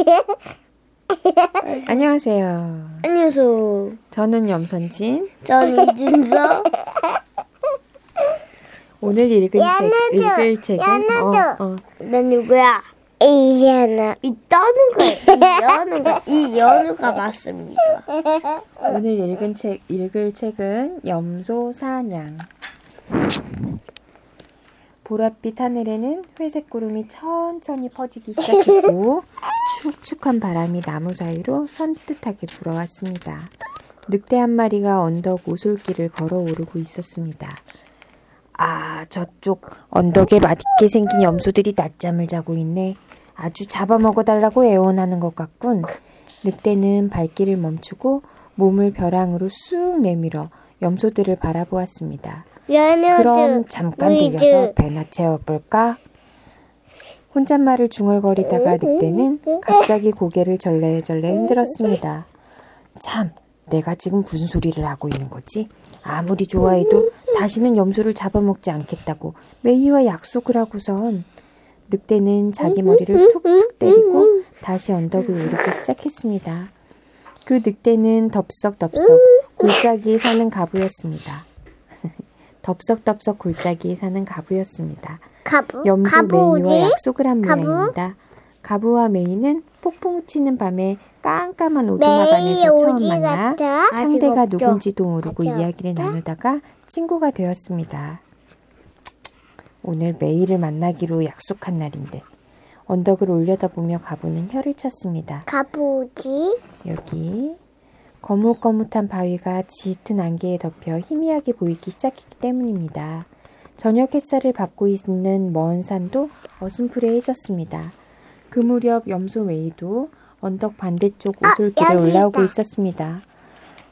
안녕하세요. 안녕하세요. 저는 염선진. 저는 이진서. 오늘 읽은 책, 읽을 책은. 어, 어, 난 누구야? 이잖아. 이 떠는 거야. 이 거. 이 연우가 맞습니다. 오늘 읽은 책, 읽을 책은 염소 사냥. 보랏빛 하늘에는 회색 구름이 천천히 퍼지기 시작했고 축축한 바람이 나무 사이로 선뜻하게 불어왔습니다. 늑대 한 마리가 언덕 오솔길을 걸어오르고 있었습니다. 아, 저쪽 언덕에 맛있게 생긴 염소들이 낮잠을 자고 있네. 아주 잡아먹어달라고 애원하는 것 같군. 늑대는 발길을 멈추고 몸을 벼랑으로 쑥 내밀어 염소들을 바라보았습니다. 그럼 잠깐 들려서 배나 채워볼까? 혼잣말을 중얼거리다가 늑대는 갑자기 고개를 절레절레 흔들었습니다. 참, 내가 지금 무슨 소리를 하고 있는 거지? 아무리 좋아해도 다시는 염소를 잡아먹지 않겠다고 메이와 약속을 하고선 늑대는 자기 머리를 툭툭 때리고 다시 언덕을 오르기 시작했습니다. 그 늑대는 덥석덥석 골짜기에 사는 가부였습니다. 덥석덥석 골짜기에 사는 가부였습니다. 가부. 염소 가부지? 메이와 약속을 한 가부? 모양입니다. 가부와 메이는 폭풍 우 치는 밤에 깜깜한 메이 오두막 안에서 처음 만나 같아? 상대가. 누군지도 모르고 아직 이야기를? 나누다가 친구가 되었습니다. 오늘 메이를 만나기로 약속한 날인데 언덕을 올려다보며 가부는 혀를 찼습니다. 가부지? 여기 거뭇거뭇한 바위가 짙은 안개에 덮여 희미하게 보이기 시작했기 때문입니다. 저녁 햇살을 받고 있는 먼 산도 어슴푸레해졌습니다. 그 무렵 염소 웨이도 언덕 반대쪽 아, 오솔길을 여기 올라오고. 있었습니다.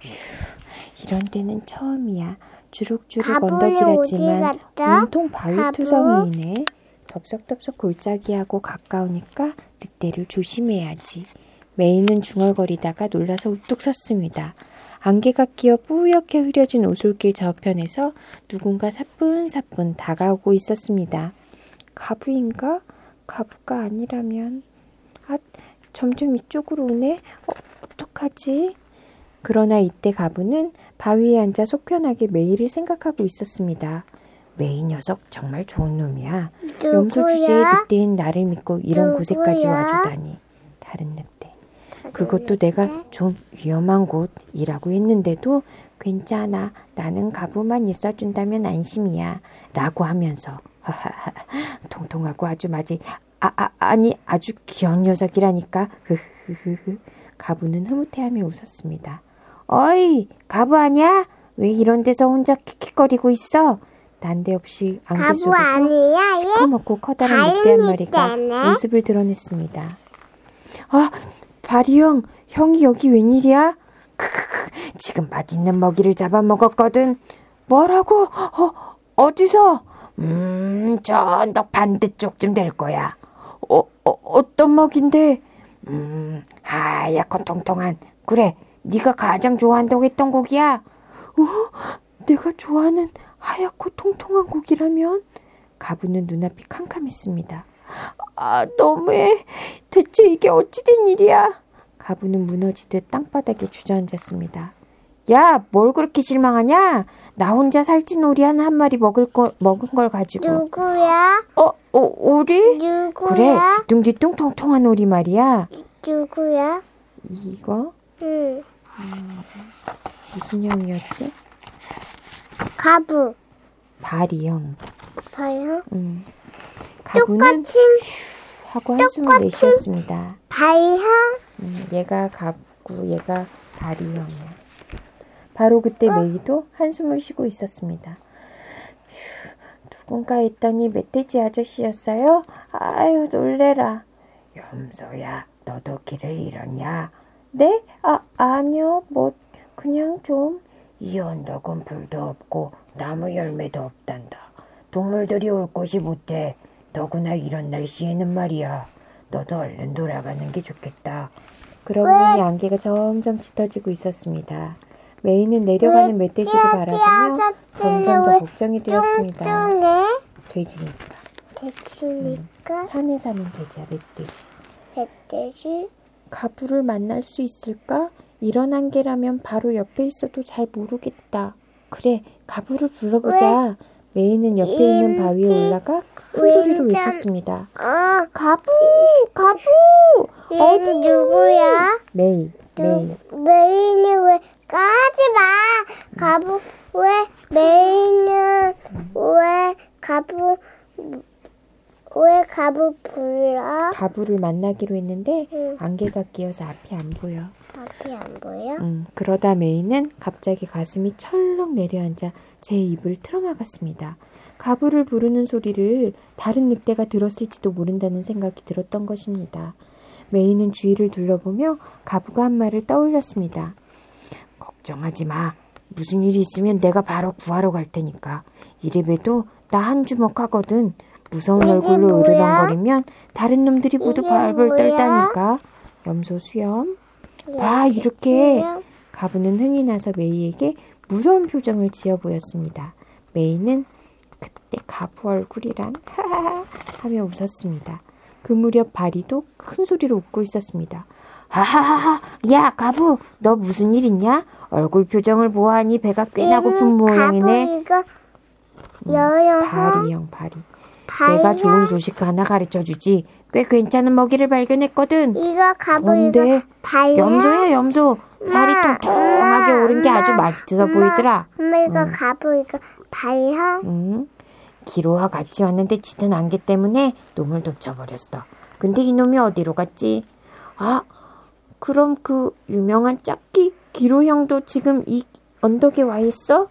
휴, 이런 데는 처음이야. 주룩주룩 언덕이라지만? 온통 바위 가부? 투성이네. 덥석덥석 골짜기하고 가까우니까 늑대를 조심해야지. 메이는 중얼거리다가 놀라서 우뚝 섰습니다. 안개가 끼어 뿌옇게 흐려진 오솔길 저편에서 누군가 사뿐사뿐 다가오고 있었습니다. 가부인가? 가부가 아니라면... 아, 점점 이쪽으로 오네? 어, 어떡하지? 그러나 이때 가부는 바위에 앉아 속편하게 메이를 생각하고 있었습니다. 메이 녀석 정말 좋은 놈이야. 염소 주제의 누구야? 늑대인 나를 믿고 이런 곳에까지 누구야? 와주다니. 다른 늑대. 그것도 내가 좀 위험한 곳이라고 했는데도 괜찮아. 나는 가부만 있어준다면 안심이야. 라고 하면서 통통하고 아주 맞이 아, 아, 아니 아주 귀여운 녀석이라니까. 흐흐흐흐. 가부는 흐뭇해하며 웃었습니다. 어이, 가부 아니야? 왜 이런 데서 혼자 킥킥거리고 있어? 난데없이 안개 속에서? 시커멓고 커다란 늑대 한 마리가? 모습을 드러냈습니다. 아, 바리 형, 형이 여기 웬일이야? 크크크, 지금 맛있는 먹이를 잡아먹었거든. 뭐라고? 어, 어디서? 음, 저 언덕 반대쪽쯤 될 거야. 어, 어, 어떤 먹인데? 음, 하얗고 통통한. 그래, 네가 가장 좋아한다고 했던 고기야. 어, 내가 좋아하는 하얗고 통통한 고기라면? 가부는 눈앞이 캄캄했습니다. 아, 너무해. 대체 이게 어찌된 일이야? 가부는 무너지듯 땅바닥에 주저앉았습니다. 야, 뭘 그렇게 실망하냐? 나 혼자 살찐 오리 한 한 마리 먹을 거, 먹은 걸 가지고. 누구야? 어, 어, 오리? 그래, 누구야? 뒤뚱뒤뚱 통통한 오리 말이야. 누구야? 이거 응. 무슨 형이었지? 가부. 바리형. 봐요. 음. 똑같이 휴 하고 한숨을 내쉬었습니다. 발향. 음, 얘가 가부, 얘가 바리형이야. 바로 그때 메이도 한숨을 쉬고 있었습니다. 휴, 누군가 했더니 멧돼지 아저씨였어요? 아유, 놀래라. 염소야, 너도 길을 잃었냐? 네? 아, 아니요. 뭐, 그냥 좀. 이 언덕은 불도 없고 나무 열매도 없단다. 동물들이 올 곳이 못해. 더구나 이런 날씨에는 말이야. 너도 얼른 돌아가는 게 좋겠다. 그러고 보니 안개가 점점 짙어지고 있었습니다. 메이는 내려가는 멧돼지를 바라보며 점점 더 걱정이 되었습니다. 돼지니까. 돼지니까 산에 사는 돼지야, 멧돼지. 멧돼지. 가부를 만날 수 있을까? 이런 안개라면 바로 옆에 있어도 잘 모르겠다. 그래, 가부를 불러보자. 메이는 옆에 있는 바위에 올라가 큰 소리로 왜 외쳤습니다. 어, 가부! 가부! 얘는 누구야? 메이, 메이. 메인이 왜 까지 마. 가부 왜 메인은 왜 가부 왜 가부 불러? 가부를 만나기로 했는데 응. 안개가 끼어서 앞이 안 보여. 앞이 안 보여? 음, 그러다 메이는 갑자기 가슴이 철렁 내려앉아 제 입을 틀어막았습니다. 가부를 부르는 소리를 다른 늑대가 들었을지도 모른다는 생각이 들었던 것입니다. 메이는 주위를 둘러보며 가부가 한 말을 떠올렸습니다. 걱정하지 마. 무슨 일이 있으면 내가 바로 구하러 갈 테니까. 이래봬도 나 한 주먹 하거든. 무서운 얼굴로 뭐야? 으르렁거리면 다른 놈들이 모두 벌벌? 떨다니까. 염소 수염. 봐, 이렇게. 수염? 가부는 흥이 나서 메이에게 무서운 표정을 지어 보였습니다. 메이는 그때 가부 얼굴이란 하하하 하며 웃었습니다. 그 무렵 바리도 큰 소리로 웃고 있었습니다. 하하하하 야 가부 너 무슨 일 있냐? 얼굴 표정을 보아하니 배가 꽤나 고픈 모양이네. 가부 이거 여여 바리형 바리. 바리야? 내가 좋은 소식 하나 가르쳐 주지. 꽤 괜찮은 먹이를 발견했거든. 이거 뭔데? 이거 발야? 염소야 염소. 살이 엄마, 통통하게 엄마, 오른 게 아주 엄마, 맛있어 엄마, 보이더라. 엄마 이거 가부 이거 발야? 응? 기로와 같이 왔는데 짙은 안개 때문에 놈을 놓쳐버렸어. 근데 이놈이 어디로 갔지? 아, 그럼 그 유명한 짝기 기로 형도 지금 이 언덕에 와 있어?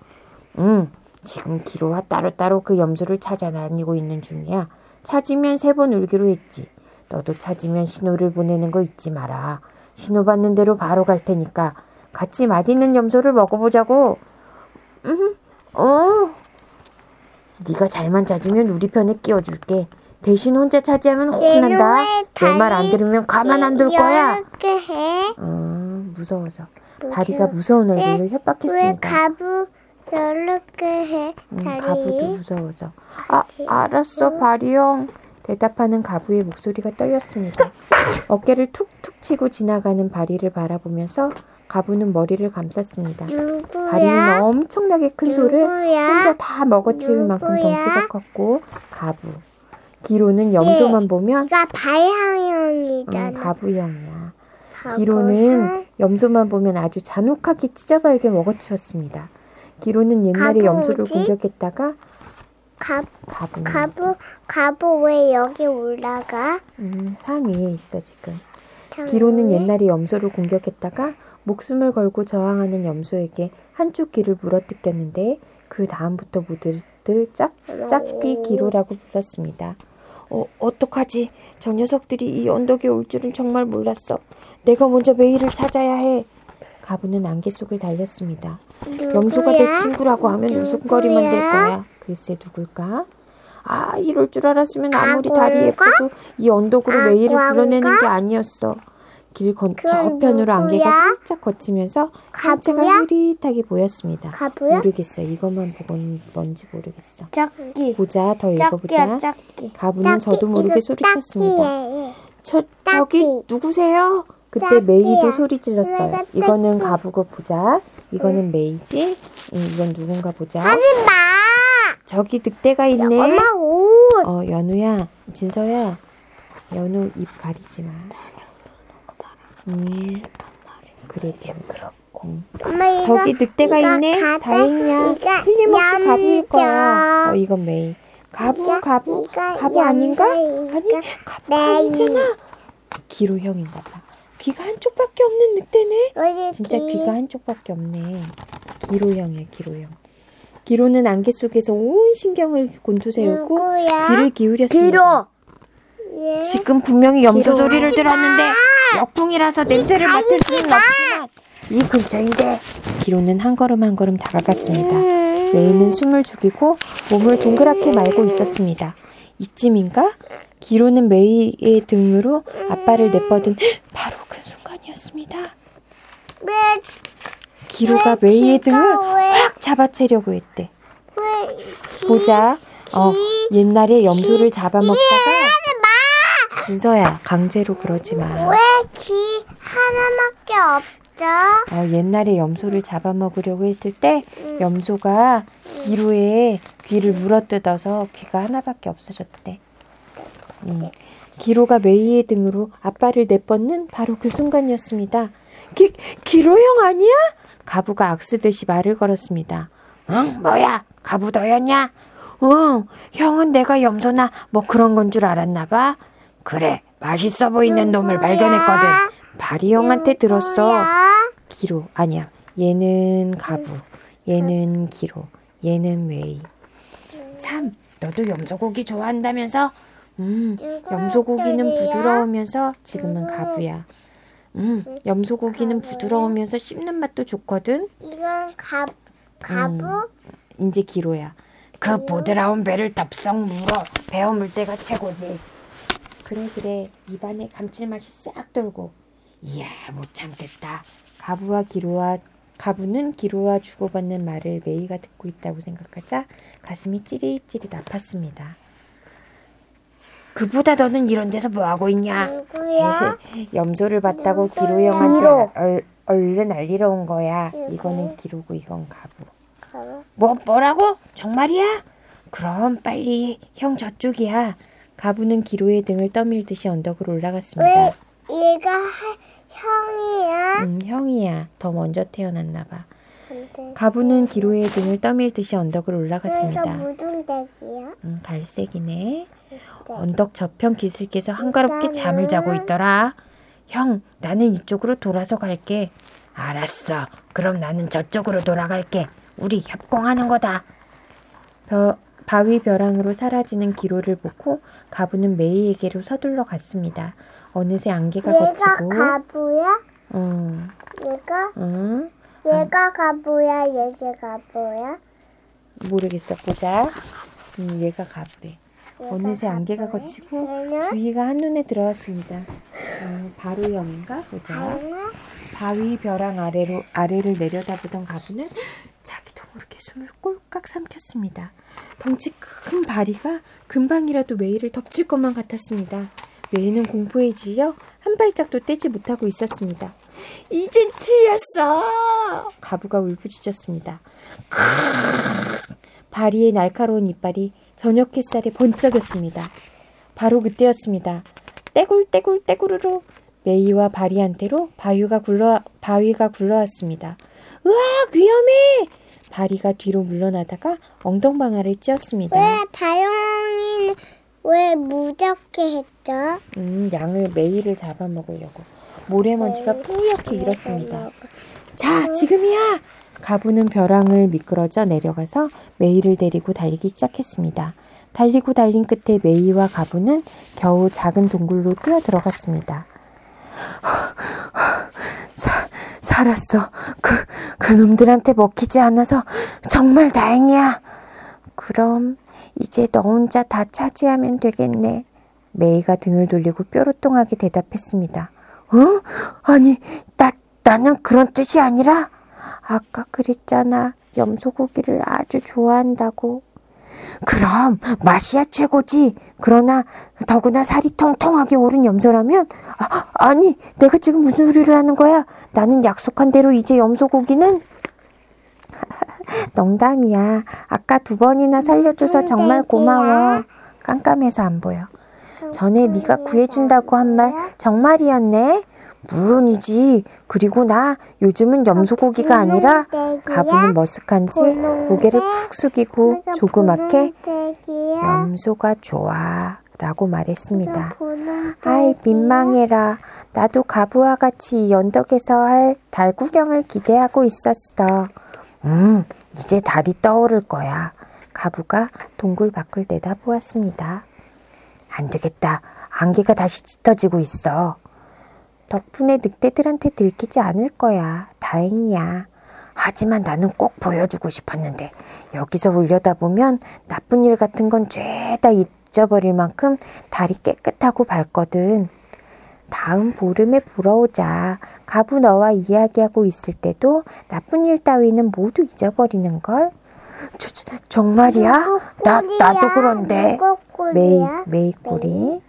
응, 지금 기로와 따로따로 그 염소를 찾아다니고 있는 중이야. 찾으면 세 번 울기로 했지. 너도 찾으면 신호를 보내는 거 잊지 마라. 신호 받는 대로 바로 갈 테니까 같이 맛있는 염소를 먹어보자고. 응, 어. 네가 잘만 찾으면 우리 편에 끼워줄게. 대신 혼자 차지하면 혼난다. 내 말 안 들으면 가만 안 둘 거야. 이렇게 해? 음, 무서워서. 무서워. 다리가 무서운 얼굴로 왜 협박했습니다. 가부 이렇게 해? 음, 다리. 가부도 무서워서. 아, 알았어, 바리 형. 대답하는 가부의 목소리가 떨렸습니다. 어깨를 툭툭 치고 지나가는 바리를 바라보면서 가부는 머리를 감쌌습니다. 누구야? 바리는 엄청나게 큰 소를 누구야? 혼자 다 먹어치울 만큼? 덩치가 컸고 가부. 기로는 염소만 보면 이거 음, 발향형이잖아. 가부형이야. 가부 기로는 형. 염소만 보면 아주 잔혹하게 찢어발게 먹어치웠습니다. 기로는 옛날에 가부 염소를 어디? 공격했다가 가, 가부 가부 가부 왜 여기 올라가? 음, 산 위에 있어 지금. 참, 기로는 옛날에 염소를 공격했다가 목숨을 걸고 저항하는 염소에게 한쪽 귀를 물어뜯겼는데 그 다음부터 모두들 짝 짝귀 기로라고 불렀습니다. 어, 어떡하지? 저 녀석들이 이 언덕에 올 줄은 정말 몰랐어. 내가 먼저 메이를 찾아야 해. 가부는 안개 속을 달렸습니다. 염소가 내 누구야? 친구라고 하면 웃음거리만 될 누구야? 거야. 글쎄 누굴까? 아 이럴 줄 알았으면 아무리? 다리 예뻐도 이 언덕으로 메이를 아구아구가? 불러내는 게 아니었어. 길 건, 저편으로 안개가 누구야? 살짝 거치면서 가부야? 흐릿하게 보였습니다. 가부야? 모르겠어. 이것만 보고는 뭔지 모르겠어. 짝기. 보자, 더 읽어보자. 짝기. 가부는 저도 모르게 소리쳤습니다. 저. 저기 누구세요? 그때. 메이도 소리 질렀어요. 이거는. 가부고 보자. 이거는 메이지. 음, 이건 누군가 보자. 하지 마. 저기 늑대가 있네. 엄마 옷. 어, 연우야, 진서야. 연우 입 가리지 마. 음, 그래, 그렇고. 엄마 이거 저기 늑대가 있네. 가부, 다행이야. 틀림없이 가부일 거야. 어, 이건 메이. 가부, 가부, 가부 아닌가? 아니, 가부. 아니잖아. 기로 형인가 봐. 귀가 한쪽밖에 없는 늑대네. 어디 진짜 뒤? 귀가 한쪽밖에 없네. 기로형이야, 기로형. 기로는 안개 속에서 온 신경을 곤두세우고 누구야? 귀를 기울였습니다. 예. 지금 분명히 염소 기로. 소리를 들었는데 역풍이라서 냄새를 맡을 수는 없지만 이 근처인데 기로는 한 걸음 한 걸음 다가갔습니다. 음. 메이는 숨을 죽이고 몸을 동그랗게 말고 있었습니다. 이쯤인가? 기로는 메이의 등으로 앞발을 내뻗은 바로 그 순간이었습니다. 왜? 기로가 왜 왜? 확 잡아채려고 했대. 왜? 보자. 어, 옛날에 염소를 잡아먹다가 진서야, 강제로 그러지 마. 왜귀 하나밖에 없죠? 어, 옛날에 염소를 잡아먹으려고 했을 때 염소가 기로에 귀를 물어뜯어서 귀가 하나밖에 없어졌대. 음. 기로가 메이의 등으로 아빠를 내뻗는 바로 그 순간이었습니다. 기, 기로 형 아니야? 가부가 악쓰듯이 말을 걸었습니다. 응, 뭐야? 가부 너였냐? 응, 형은 내가 염소나 뭐 그런 건 줄 알았나 봐. 그래, 맛있어 보이는 놈을? 발견했거든. 바리 형한테 들었어. 기로 아니야. 얘는 가부, 얘는 기로, 얘는 메이. 참, 너도 염소고기 좋아한다면서? 음, 염소고기는? 부드러우면서 지금은? 가부야. 음, 염소고기는? 부드러우면서 씹는 맛도 좋거든. 이건 가 가부? 이제 기로야. 그 보드라운 배를 덥석 물어 베어물 때가 최고지. 그래 그래 입안에 감칠맛이 싹 돌고 이야 못 참겠다. 가부와 기로와 가부는 기로와 주고받는 말을 메이가 듣고 있다고 생각하자 가슴이 찌릿찌릿 아팠습니다. 그보다 너는 이런 데서 뭐 하고 있냐? 누구야? 염소를 봤다고 누구야? 기로 형한테 기로. 얼, 얼른 알리러 온 거야. 이거는 기로고 이건 가부. 뭐 뭐라고? 정말이야? 그럼 빨리 형 저쪽이야. 가부는 기로의 등을 떠밀듯이 언덕으로 올라갔습니다. 왜 얘가 하- 형이야? 음, 형이야. 더 먼저 태어났나 봐. 근데 가부는 기로의 등을 떠밀듯이 언덕으로 올라갔습니다. 무슨 닭이야? 음, 갈색이네. 언덕 저편 기슭에서 한가롭게 잠을 자고 있더라. 형, 나는 이쪽으로 돌아서 갈게. 알았어. 그럼 나는 저쪽으로 돌아갈게. 우리 협공하는 거다. 벼, 바위 벼랑으로 사라지는 기로를 보고 가부는 메이에게로 서둘러 갔습니다. 어느새 안개가 얘가 걷히고, 가부야? 응, 얘가 응, 얘가 가부야? 얘가 가부야? 모르겠어. 보자. 음, 얘가 가부래. 어느새 안개가? 걷히고 얘는 주위가 한눈에 들어왔습니다. 어, 바로 형인가 보자. 바위 벼랑 아래로 아래를 내려다보던 가부는 자기도 모르게 숨을 꼴깍 삼켰습니다. 덩치 큰 바리가 금방이라도 메이를 덮칠 것만 같았습니다. 메이는 공포에 질려 한 발짝도 떼지 못하고 있었습니다. 이젠 틀렸어! 가부가 울부짖었습니다. 바리의 날카로운 이빨이 저녁 햇살에 번쩍였습니다. 바로 그때였습니다. 떼굴 떼굴 떼구르르 메이와 바리한테로 바위가 굴러 바위가 굴러왔습니다. 으악 위험해! 바리가 뒤로 물러나다가 엉덩방아를 찧었습니다. 왜 다영이는 왜 무섭게 했죠? 음, 양을 메이를 잡아먹으려고 모래먼지가 뿌옇게 일었습니다. 자, 지금이야! 가부는 벼랑을 미끄러져 내려가서 메이를 데리고 달리기 시작했습니다. 달리고 달린 끝에 메이와 가부는 겨우 작은 동굴로 뛰어 들어갔습니다. 사, 살았어. 그, 그 놈들한테 먹히지 않아서 정말 다행이야. 그럼 이제 너 혼자 다 차지하면 되겠네. 메이가 등을 돌리고 뾰로통하게 대답했습니다. 어? 아니, 나, 나는 그런 뜻이 아니라 아까 그랬잖아. 염소고기를 아주 좋아한다고. 그럼 맛이야 최고지. 그러나 더구나 살이 통통하게 오른 염소라면 아, 아니 내가 지금 무슨 소리를 하는 거야? 나는 약속한 대로 이제 염소고기는 농담이야. 아까 두 번이나 살려줘서 정말 고마워. 깜깜해서 안 보여. 전에 네가 구해준다고 한 말 정말이었네. 물론이지. 그리고 나 요즘은 염소고기가 아니라 가부는 머쓱한지 고개를 푹 숙이고 조그맣게 염소가 좋아 라고 말했습니다. 아이 민망해라. 나도 가부와 같이 이 언덕에서 할 달 구경을 기대하고 있었어. 음, 이제 달이 떠오를 거야. 가부가 동굴 밖을 내다보았습니다. 안 되겠다. 안개가 다시 짙어지고 있어. 덕분에 늑대들한테 들키지 않을 거야. 다행이야. 하지만 나는 꼭 보여주고 싶었는데 여기서 올려다보면 나쁜 일 같은 건 죄다 잊어버릴 만큼 달이 깨끗하고 밝거든. 다음 보름에 보러 오자. 가부 너와 이야기하고 있을 때도 나쁜 일 따위는 모두 잊어버리는 걸. 저, 저, 정말이야? 나 나도 그런데. 메이 메이 꼬리.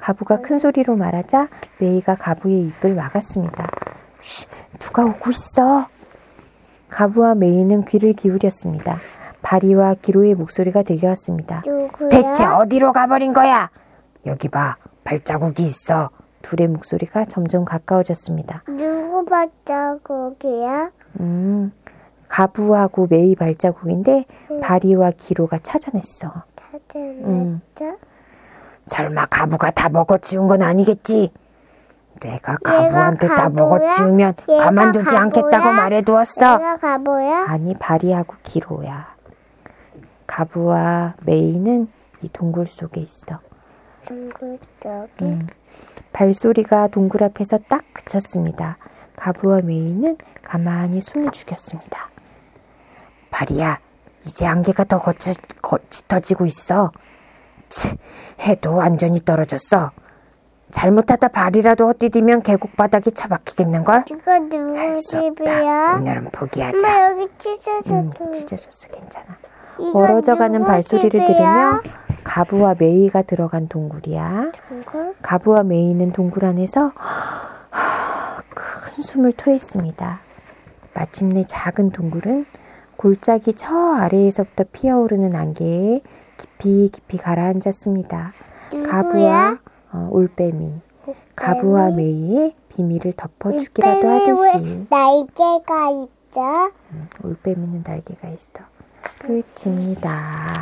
가부가 큰 소리로 말하자 메이가 가부의 입을 막았습니다. 쉬, 누가 오고 있어? 가부와 메이는 귀를 기울였습니다. 바리와 기로의 목소리가 들려왔습니다. 누구야? 대체 어디로 가버린 거야? 여기 봐, 발자국이 있어. 둘의 목소리가 점점 가까워졌습니다. 누구 발자국이야? 음, 가부하고 메이 발자국인데 바리와 기로가 찾아냈어. 음. 찾아냈어? 설마 가부가 다 먹어 치운 건 아니겠지? 내가 가부한테 다 가부야? 먹어치우면 얘가 가만두지 않겠다고 가부야? 말해두었어. 내가 가보야? 아니 바리하고 기로야. 가부와 메이는 이 동굴 속에 있어. 동굴 속에 음. 발소리가 동굴 앞에서 딱 그쳤습니다. 가부와 메이는 가만히 숨을 죽였습니다. 바리야, 이제 안개가 더 거쳐, 거, 짙어지고 있어. 치, 해도 완전히 떨어졌어. 잘못하다 발이라도 헛디디면 계곡 바닥에 처박히겠는걸? 이거 누구 할수 없다. 집이야? 오늘은 포기하자. 엄마 여기 찢어졌어. 음, 찢어졌어, 괜찮아. 이거 멀어져가는 누구 발소리를 집이야? 들으며 가부와 메이가 들어간 동굴이야. 동굴? 가부와 메이는 동굴 안에서 큰 숨을 토했습니다. 마침내 작은 동굴은 골짜기 저 아래에서부터 피어오르는 안개에 깊이 깊이 가라앉았습니다. 가부와? 어, 올빼미, 가부와 메이의 비밀을 덮어주기라도 왜 하듯이 날개가 있어? 올빼미는 날개가 있어. 끝입니다.